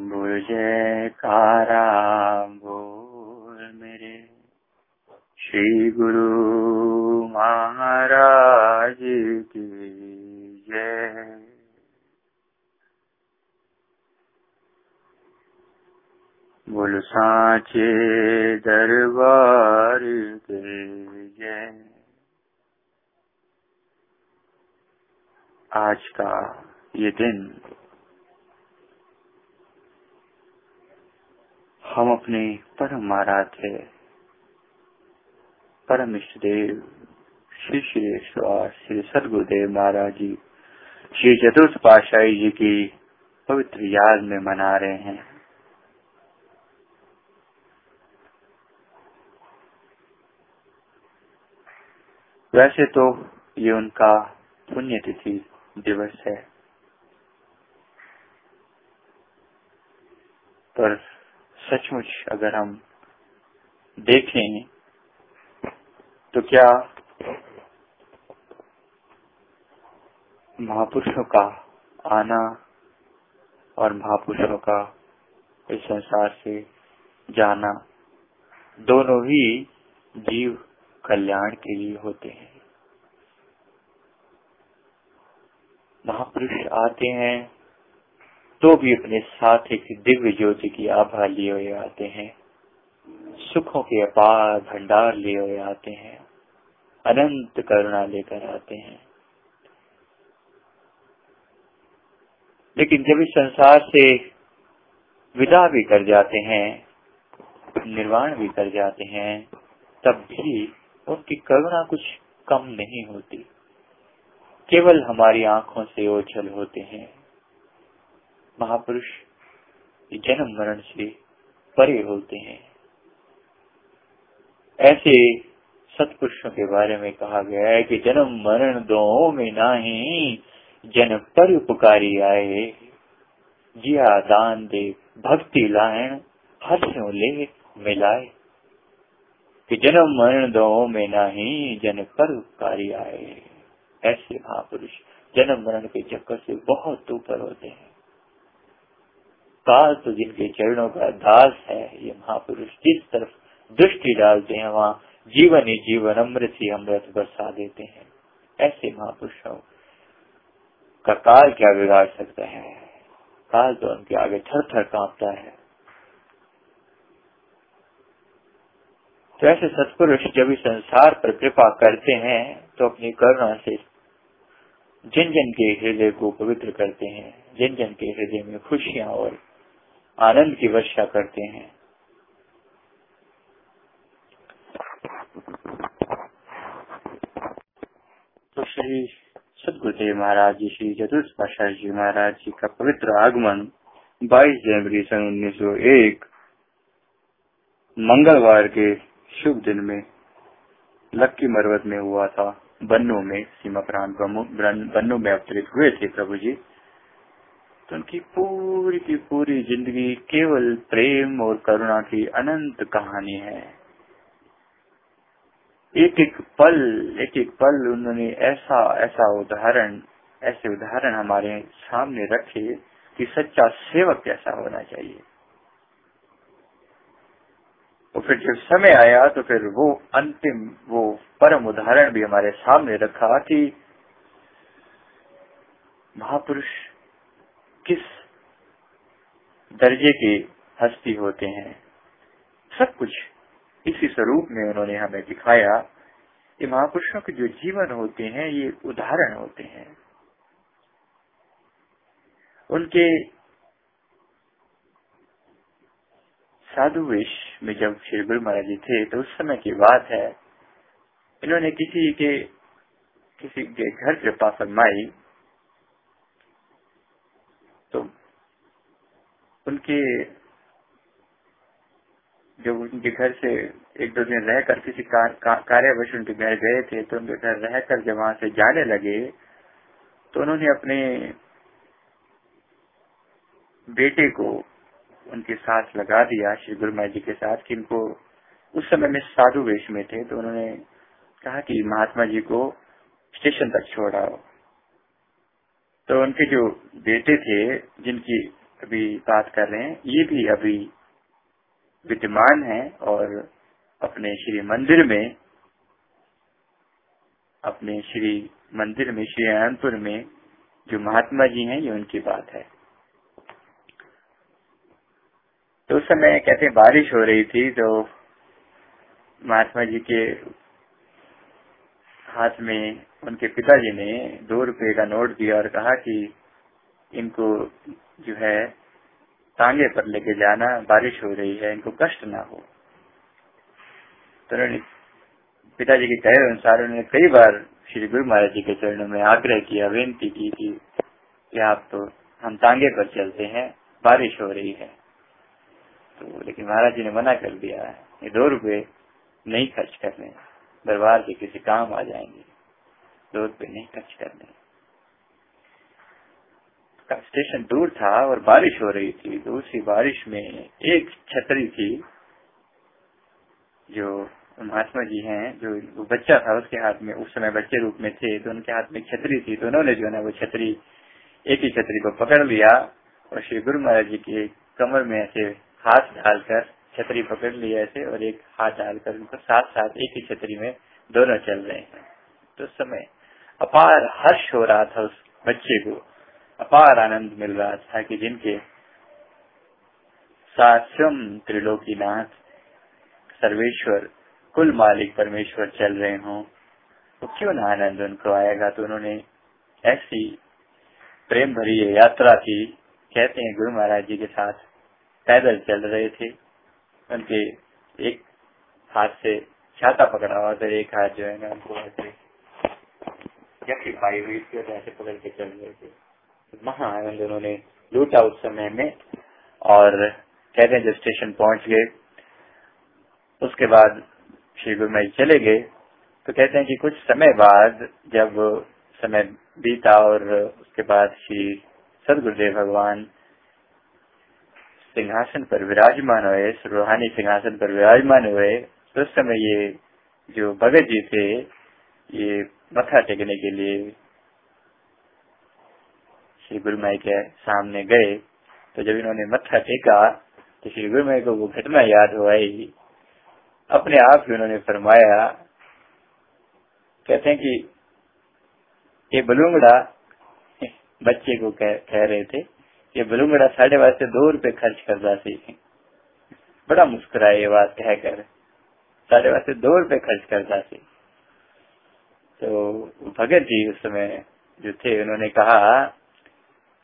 बोल जयकारा बोल मेरे। श्री गुरु महाराज की जय। बोल, साचे दरबार के जय। आज का ये दिन हम अपने परम आराध्य, परम इष्ट देव, श्री श्री श्री सदगुरुदेव महाराज जी, श्री चतुर्थ पाशाही जी की पवित्र याद में मना रहे हैं। वैसे तो ये उनका पुण्यतिथि दिवस है, पर सचमुच अगर हम देखें तो क्या महापुरुषों का आना और महापुरुषों का इस संसार से जाना दोनों ही जीव कल्याण के लिए होते हैं। महापुरुष आते हैं तो भी अपने साथ एक दिव्य ज्योति की आभा लिए हुए आते हैं। सुखों के अपार भंडार लिए हुए आते हैं। अनंत करुणा लेकर आते हैं। लेकिन जब इस संसार से विदा भी कर जाते हैं, निर्वाण भी कर जाते हैं, तब भी उनकी करुणा कुछ कम नहीं होती। केवल हमारी आँखों से ओझल होते हैं। महापुरुष जन्म मरण से परे होते हैं। ऐसे सत्पुरुषों के बारे में कहा गया है कि जन्म मरण दो में नाही जन पर उपकारी आए। जिया दान दे, भक्ति लायन हर ले मिलाए। कि जन्म मरण दो में नाही जन पर उपकारी आए। ऐसे महापुरुष जन्म मरण के चक्कर से बहुत ऊपर होते हैं। काल तो जिनके चरणों का दास है, ये महापुरुष जिस तरफ़ दृष्टि डालते हैं, वहाँ जीवन ही जीवन अमृत ही अमृत बरसा देते हैं। ऐसे महापुरुषों का काल क्या बिगाड़ सकता है? काल तो उनके आगे थर थर कांपता है। तो ऐसे सत्पुरुष जब इस संसार पर कृपा करते हैं तो अपनी करुणा से जिन जन के हृदय को पवित्र करते हैं जिन जन के हृदय में खुशियाँ और आनंद की वर्षा करते हैं। तो श्री सदगुरुदेव महाराज जी, श्री चतुर्थ जी महाराज जी का पवित्र आगमन 22 जनवरी सन 1901 मंगलवार के शुभ दिन में लक्की मरवत में हुआ था। बन्नों में सीमा प्रांत बन्नों में अवतरित हुए थे प्रभु जी। तो उनकी पूरी की पूरी ज़िंदगी केवल प्रेम और करुणा की अनंत कहानी है। एक एक पल एक एक पल उन्होंने ऐसा ऐसा उदाहरण, ऐसे उदाहरण हमारे सामने रखे कि सच्चा सेवक कैसा होना चाहिए। और फिर जब समय आया तो फिर वो अंतिम, वो परम उदाहरण भी हमारे सामने रखा कि महापुरुष किस दर्जे के हस्ती होते हैं? सब कुछ इसी स्वरूप में उन्होंने हमें दिखाया। कि महापुरुषों के जो जीवन होते हैं, ये उदाहरण होते हैं। उनके साधु वेश में जब श्री गुरु महाराज जी थे तो उस समय की बात है। इन्होंने किसी के किसी के घर कृपा फरमाई तो उनके जब उनके घर से एक दो दिन रहकर किसी कार्यवश उनके घर गए थे तो उनके घर रहकर जब वहाँ से जाने लगे तो उन्होंने अपने बेटे को उनके साथ लगा दिया, श्री गुरु जी के साथ, कि इनको उस समय में साधु वेश में थे तो उन्होंने कहा कि महात्मा जी को स्टेशन तक छोड़ाओ। तो उनके जो बेटे थे, जिनकी अभी बात कर रहे हैं। ये भी अभी विद्यमान है और अपने श्री मंदिर में, अपने श्री मंदिर में, श्री अनंतपुर में जो महात्मा जी हैं, ये उनकी बात है। तो उस समय कहते बारिश हो रही थी तो महात्मा जी के हाथ में उनके पिताजी ने दो रुपए का नोट दिया और कहा कि इनको जो है टांगे पर लेके जाना, बारिश हो रही है, इनको कष्ट ना हो। तो उन्होंने, पिताजी के कहे अनुसार उन्होंने कई बार श्री गुरु महाराज जी के चरणों में आग्रह किया, विनती की थी कि आप तो हम टांगे पर चलते हैं, बारिश हो रही है। तो लेकिन महाराज जी ने मना कर दिया है ये दो रुपए नहीं खर्च करने, दरबार के किसी काम आ जाएँगे, दो रुपए नहीं खर्च करने। स्टेशन दूर था और बारिश हो रही थी तो उसी बारिश में एक छतरी थी, जो महात्मा जी हैं, जो बच्चा था उसके हाथ में, उस समय बच्चे रूप में थे तो उनके हाथ में छतरी थी तो उन्होंने जो है वो छतरी, एक ही छतरी को पकड़ लिया और श्री गुरु महाराज जी के कमर में ऐसे हाथ डालकर छतरी पकड़ लिया ऐसे और एक हाथ डालकर उनको साथ साथ एक ही छतरी में दोनों चल रहे हैं। तो समय अपार हर्ष हो रहा था उस बच्चे को। अपार आनंद मिल रहा था कि जिनके साक्षम त्रिलोकीनाथ, सर्वेश्वर, कुल मालिक परमेश्वर चल रहे हों तो क्यों ना आनंद उनको आएगा? तो उन्होंने ऐसी प्रेम भरी यात्रा थी कहते हैं, गुरु महाराज जी के साथ पैदल चल रहे थे। उनके एक हाथ से छाता पकड़ा हुआ था एक हाथ जो है ना उनको ऐसे पाई हुई थी ऐसे पकड़ के चल रहे थे। महा आनंद उन्होंने लूटा उस समय में और कहते हैं जब स्टेशन पहुँच गए, उसके बाद श्री गुरु महाराज चले गए तो कहते हैं कि कुछ समय बाद जब समय बीता और उसके बाद श्री सदगुरुदेव भगवान सिंहासन पर विराजमान हुए रूहानी सिंहासन पर विराजमान हुए तो उस समय ये जो भगत जी थे, ये मथा टेकने के लिए श्री गुरु माई के सामने गए तो जब इन्होंने मत्था टेका तो श्री गुरु माई को वो घटना याद हो आई। अपने आप ही उन्होंने फरमाया कहते हैं कि ये बलूंगड़ा बच्चे को कह, कह रहे थे ये बलूंगड़ा साढ़े वास्ते दो रुपए खर्च करता सी। बड़ा मुस्कुराए ये बात कहकर साढ़े वास्ते दो रुपए खर्च करता सी। तो भगत जी उस समय जो थे उन्होंने कहा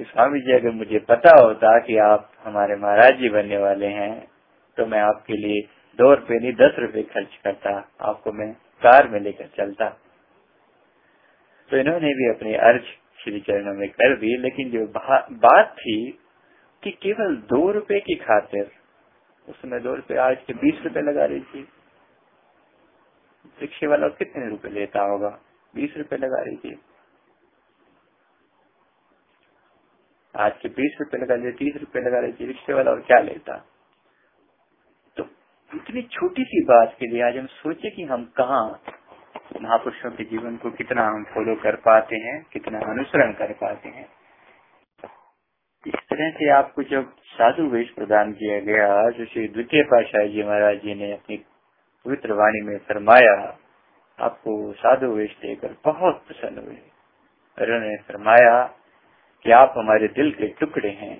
कि स्वामी जी, अगर मुझे पता होता कि आप हमारे महाराज जी बनने वाले हैं तो मैं आपके लिए दो रुपए नहीं, दस रुपए खर्च करता, आपको मैं कार में लेकर चलता। तो इन्होंने भी अपने अर्ज़ श्री चरणों में कर दी लेकिन जो बात थी कि केवल दो रुपए की खातिर उसमें दो रुपए आज के बीस रुपए लगा रही थी रिक्शे वाला कितने रुपए लेता होगा? बीस रुपए लगा रही आज के बीस रुपए लगा रही तीस रुपए लगा थी रिक्शे वाला और क्या लेता? तो इतनी छोटी सी बात के लिए आज हम सोचे कि हम कहा महापुरुषों के जीवन को कितना हम फॉलो कर पाते हैं, कितना अनुसरण कर पाते हैं। इस तरह से आपको जब साधु वेश प्रदान किया गया, जो श्री द्वितीय पाशाह जी महाराज जी ने अपनी पवित्र वाणी में फरमाया, आपको साधु वेश देकर बहुत प्रसन्न हुए। उन्होंने फरमाया कि आप हमारे दिल के टुकड़े हैं।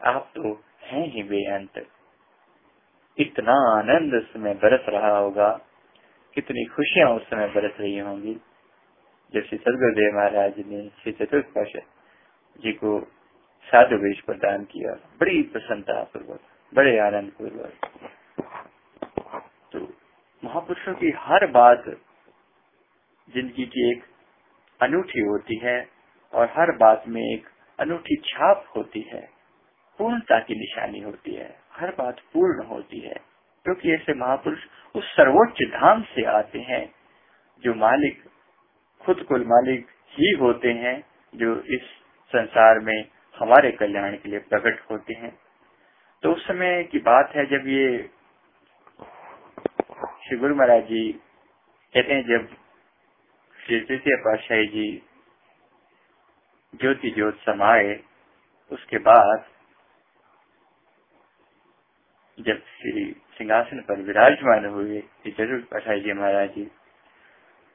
आप तो हैं ही बेअंत। इतना आनंद उस समय बरस रहा होगा, कितनी खुशियाँ उस समय बरस रही होंगी। जब सदगुरुदेव महाराज ने श्री चतुर्थ जी को साधु वेश प्रदान किया। बड़ी प्रसन्नता पूर्वक, बड़े आनंद पूर्वक। तो महापुरुषों की हर बात ज़िंदगी की एक अनूठी होती है। और हर बात में एक अनूठी छाप होती है। पूर्णता की निशानी होती है। हर बात पूर्ण होती है। क्योंकि ऐसे महापुरुष उस सर्वोच्च धाम से आते हैं, जो मालिक, खुद कुल मालिक ही होते हैं, जो इस संसार में हमारे कल्याण के लिए प्रकट होते हैं। तो उस समय की बात है जब ये श्री गुरु महाराज जी कहते हैं, जब श्री तृतीय पातशाही जी ज्योति ज्योत समाये, उसके बाद जब श्री सिंहासन पर विराजमान हुए ज़रूर पठाई जी महाराज जी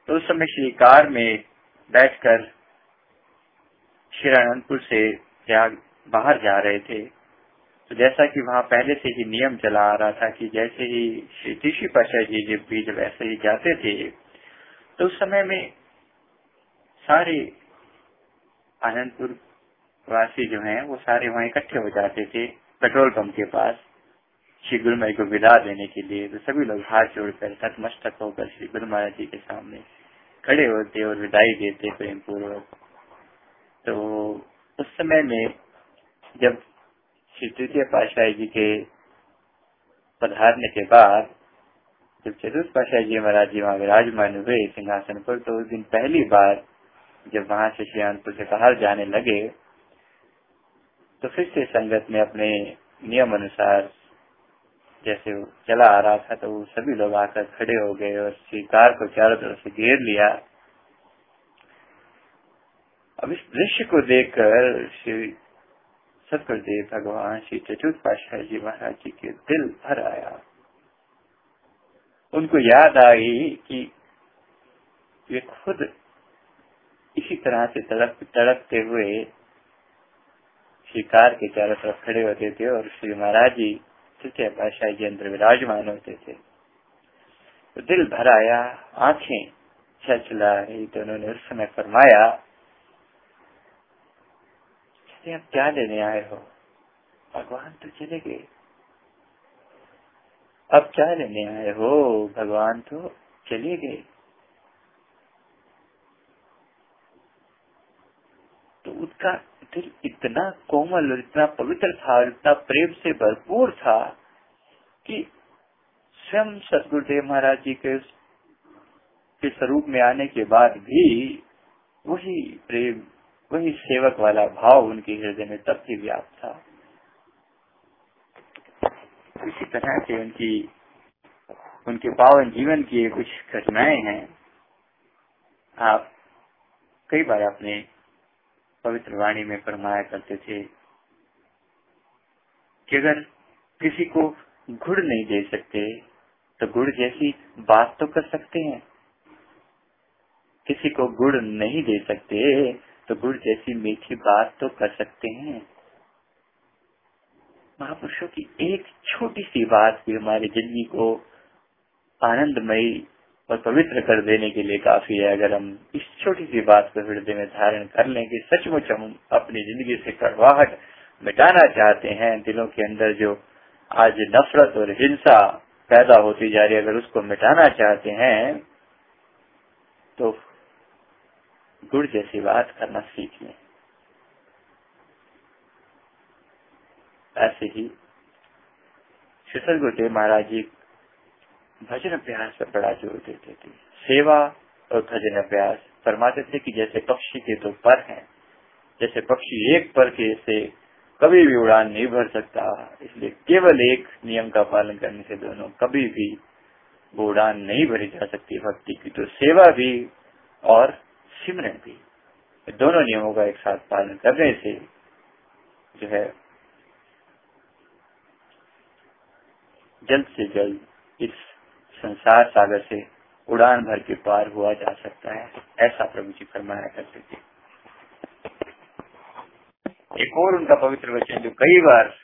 तो उस समय श्री कार में बैठकर श्री अनंतपुर से बाहर जा रहे थे। तो जैसा कि वहाँ पहले से ही नियम चला आ रहा था कि जैसे ही श्री ऋषि पाशा जी जब भी जब ऐसे ही जाते थे तो उस समय में सारे आनंदपुर वासी जो हैं, वो सारे वहाँ इकट्ठे हो जाते थे पेट्रोल पंप के पास, श्री गुरु महाराज को विदा देने के लिए। तो सभी लोग हाथ जोड़कर तटमस्तक होकर श्री गुरु महाराज जी के सामने खड़े होते और विदाई देते प्रेम पूर्वक तो उस समय में जब श्री तृतीय पाशाही जी के पधारने के बाद, जब चतुर्थ पाशाही जी महाराज जी वहाँ विराजमान हुए सिंहासन पर तो उस दिन पहली बार जब वहाँ से श्रीअनपुर से बाहर जाने लगे तो फिर से संगत में अपने नियम अनुसार जैसे चला आ रहा था तो वो सभी लोग आकर खड़े हो गए और श्री कार को चारों तरफ़ से घेर लिया। अब इस दृश्य को देखकर श्री सतगुरुदेव भगवान श्री चतुर्थ पाशाह जी महाराज जी के दिल भर आया। उनको याद आई कि वे खुद इसी तरह से तड़प, तड़पते हुए शिकार के चारों तरफ़ खड़े होते थे और श्री महाराज जी तृतीय जी अंदर विराजमान होते थे। तो दिल भर आया, आँखें छलछला रही तो उन्होंने उस समय फरमाया आप क्या लेने आए हो? भगवान तो चले गए। अब क्या लेने आए हो? भगवान तो चले गए तो उसका दिल इतना कोमल और इतना पवित्र था और इतना प्रेम से भरपूर था कि स्वयं सदगुरुदेव महाराज जी के के स्वरूप में आने के बाद भी वही प्रेम, वही सेवक वाला भाव उनके हृदय में तब भी व्याप्त था। इसी तरह से उनकी उनके पावन जीवन की कुछ घटनाएँ हैं। आप कई बार अपने पवित्र वाणी में फरमाया करते थे कि अगर किसी को गुड़ नहीं दे सकते तो गुड़ जैसी बात तो कर सकते हैं। किसी को गुड़ नहीं दे सकते तो गुड़ जैसी मीठी बात तो कर सकते हैं। महापुरुषों की एक छोटी सी बात भी हमारी ज़िंदगी को आनंदमयी और पवित्र कर देने के लिए काफ़ी है। अगर हम इस छोटी सी बात को हृदय में धारण कर लें कि सचमुच हम अपनी ज़िंदगी से कड़वाहट मिटाना चाहते हैं, दिलों के अंदर जो आज नफरत और हिंसा पैदा होती जा रही है, अगर उसको मिटाना चाहते हैं तो गुड़ जैसी बात करना सीख लें ऐसे ही शिशर गुरुदेव महाराज जी भजन अभ्यास पर बड़ा ज़ोर देते थे। सेवा और भजन अभ्यास फरमाते थे कि जैसे पक्षी के दो पर हैं, जैसे पक्षी एक पर के से कभी भी उड़ान नहीं भर सकता, इसलिए केवल एक नियम का पालन करने से दोनों कभी भी वो उड़ान नहीं भरी जा सकती भक्ति की। तो सेवा भी और सिमरन भी, दोनों नियमों का एक साथ पालन करने से जो है जल्द से जल्द इस संसार सागर से उड़ान भर के पार हुआ जा सकता है, ऐसा प्रभु जी फरमाया करते थे। एक और उनका पवित्र वचन जो कई बार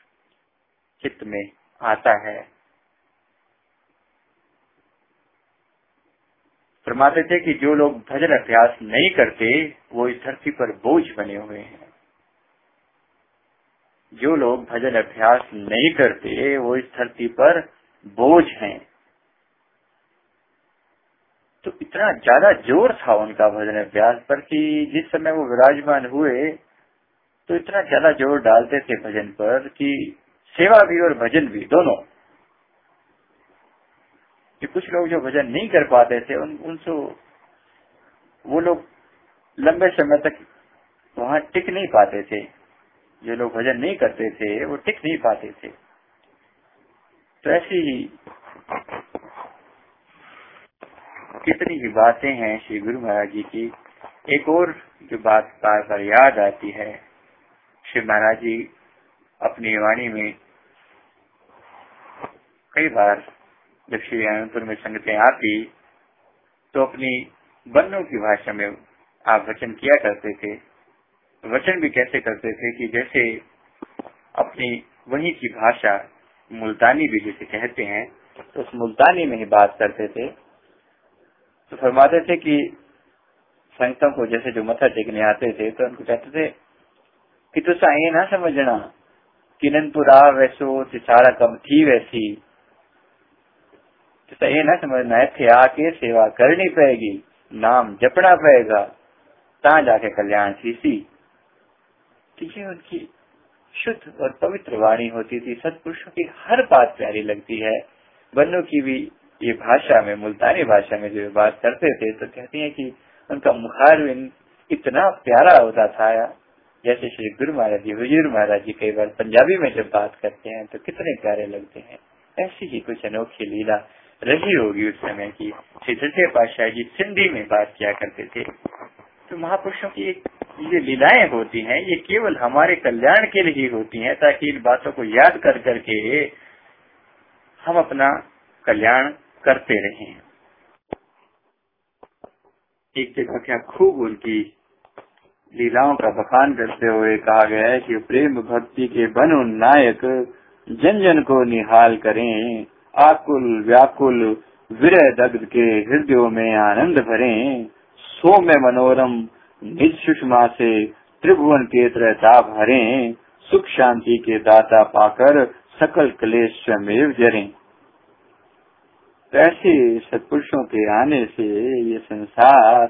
चित्त में आता है। फरमाते थे कि जो लोग भजन अभ्यास नहीं करते, वो इस धरती पर बोझ बने हुए हैं। जो लोग भजन अभ्यास नहीं करते, वो इस धरती पर बोझ हैं। तो इतना ज़्यादा ज़ोर था उनका भजन अभ्यास पर कि जिस समय वो विराजमान हुए तो इतना ज़्यादा ज़ोर डालते थे भजन पर कि सेवा भी और भजन भी, दोनों। कि कुछ लोग जो भजन नहीं कर पाते थे, उन उनसे वो लोग लंबे समय तक वहाँ टिक नहीं पाते थे। जो लोग भजन नहीं करते थे, वो टिक नहीं पाते थे। तो ऐसी कितनी ही बातें हैं श्री गुरु महाराज जी की, एक और जो बात बार बार याद आती है, श्री महाराज जी अपनी वाणी में कई बार जब श्री अनंतपुर में संगतें आती तो अपनी बन्नों की भाषा में आप वचन किया करते थे। वचन भी कैसे करते थे कि जैसे अपनी वही की भाषा मुल्तानी भी जिसे कहते हैं तो उस मुल्तानी में ही बात करते थे। तो फरमाते थे कि संतों को जैसे जो मथा टेकने आते थे तो उनको कहते थे कि तुसा ये ना समझना। किननपुरा वैसो सारा कम थी वैसी। तो ये ना समझना थे आके सेवा करनी पड़ेगी, नाम जपना पड़ेगा, ता जाके कल्याण सी तो ये उनकी शुद्ध और पवित्र वाणी होती थी, सत्पुरुषों की हर बात प्यारी लगती है बन्नों की भी ये भाषा में, मुल्तानी भाषा में जो बात करते थे तो कहती हैं कि उनका मुखारविंद इतना प्यारा होता था। जैसे श्री गुरु महाराज जी, हुजूर महाराज जी कई बार पंजाबी में जब बात करते हैं तो कितने प्यारे लगते हैं। ऐसी ही कुछ अनोखी लीला रही होगी उस समय की। श्री सच्चे पातशाह जी सिंधी में बात किया करते थे। तो महापुरुषों की ये लीलाएँ होती हैं, ये केवल हमारे कल्याण के लिए ही होती हैं, ताकि इन बातों को याद कर करके हम अपना कल्याण करते रहे एक जगह क्या खूब उनकी लीलाओं का बखान करते हुए कहा गया है कि प्रेम भक्ति के बन नायक जन जन को निहाल करें, आकुल व्याकुल विरह दग्ध के हृदयों में आनंद भरे सो में मनोरम निज सुषमा से त्रिभुवन के त्रताप हरे सुख शांति के दाता पाकर सकल क्लेश स्वमेव जरे। ऐसे सत्पुरुषों के आने से ये संसार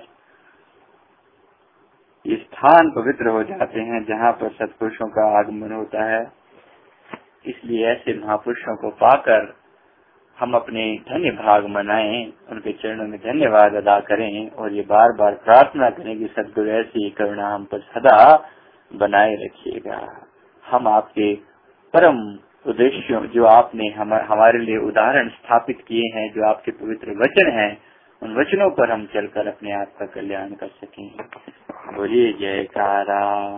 स्थान पवित्र हो जाते हैं जहाँ पर सत्पुरुषों का आगमन होता है। इसलिए ऐसे महापुरुषों को पाकर हम अपने धन्य भाग मनाएँ, उनके चरणों में धन्यवाद अदा करें और ये बार बार प्रार्थना करें कि सदगुरु ऐसी करुणा हम पर सदा बनाए रखिएगा। हम आपके परम उद्देश्यों जो आपने हम, हमारे लिए उदाहरण स्थापित किए हैं जो आपके पवित्र वचन हैं उन वचनों पर हम चलकर अपने आप का कल्याण कर सकें। बोलिए जयकारा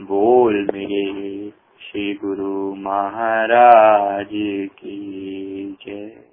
बोल मेरे श्री गुरु महाराज की जय।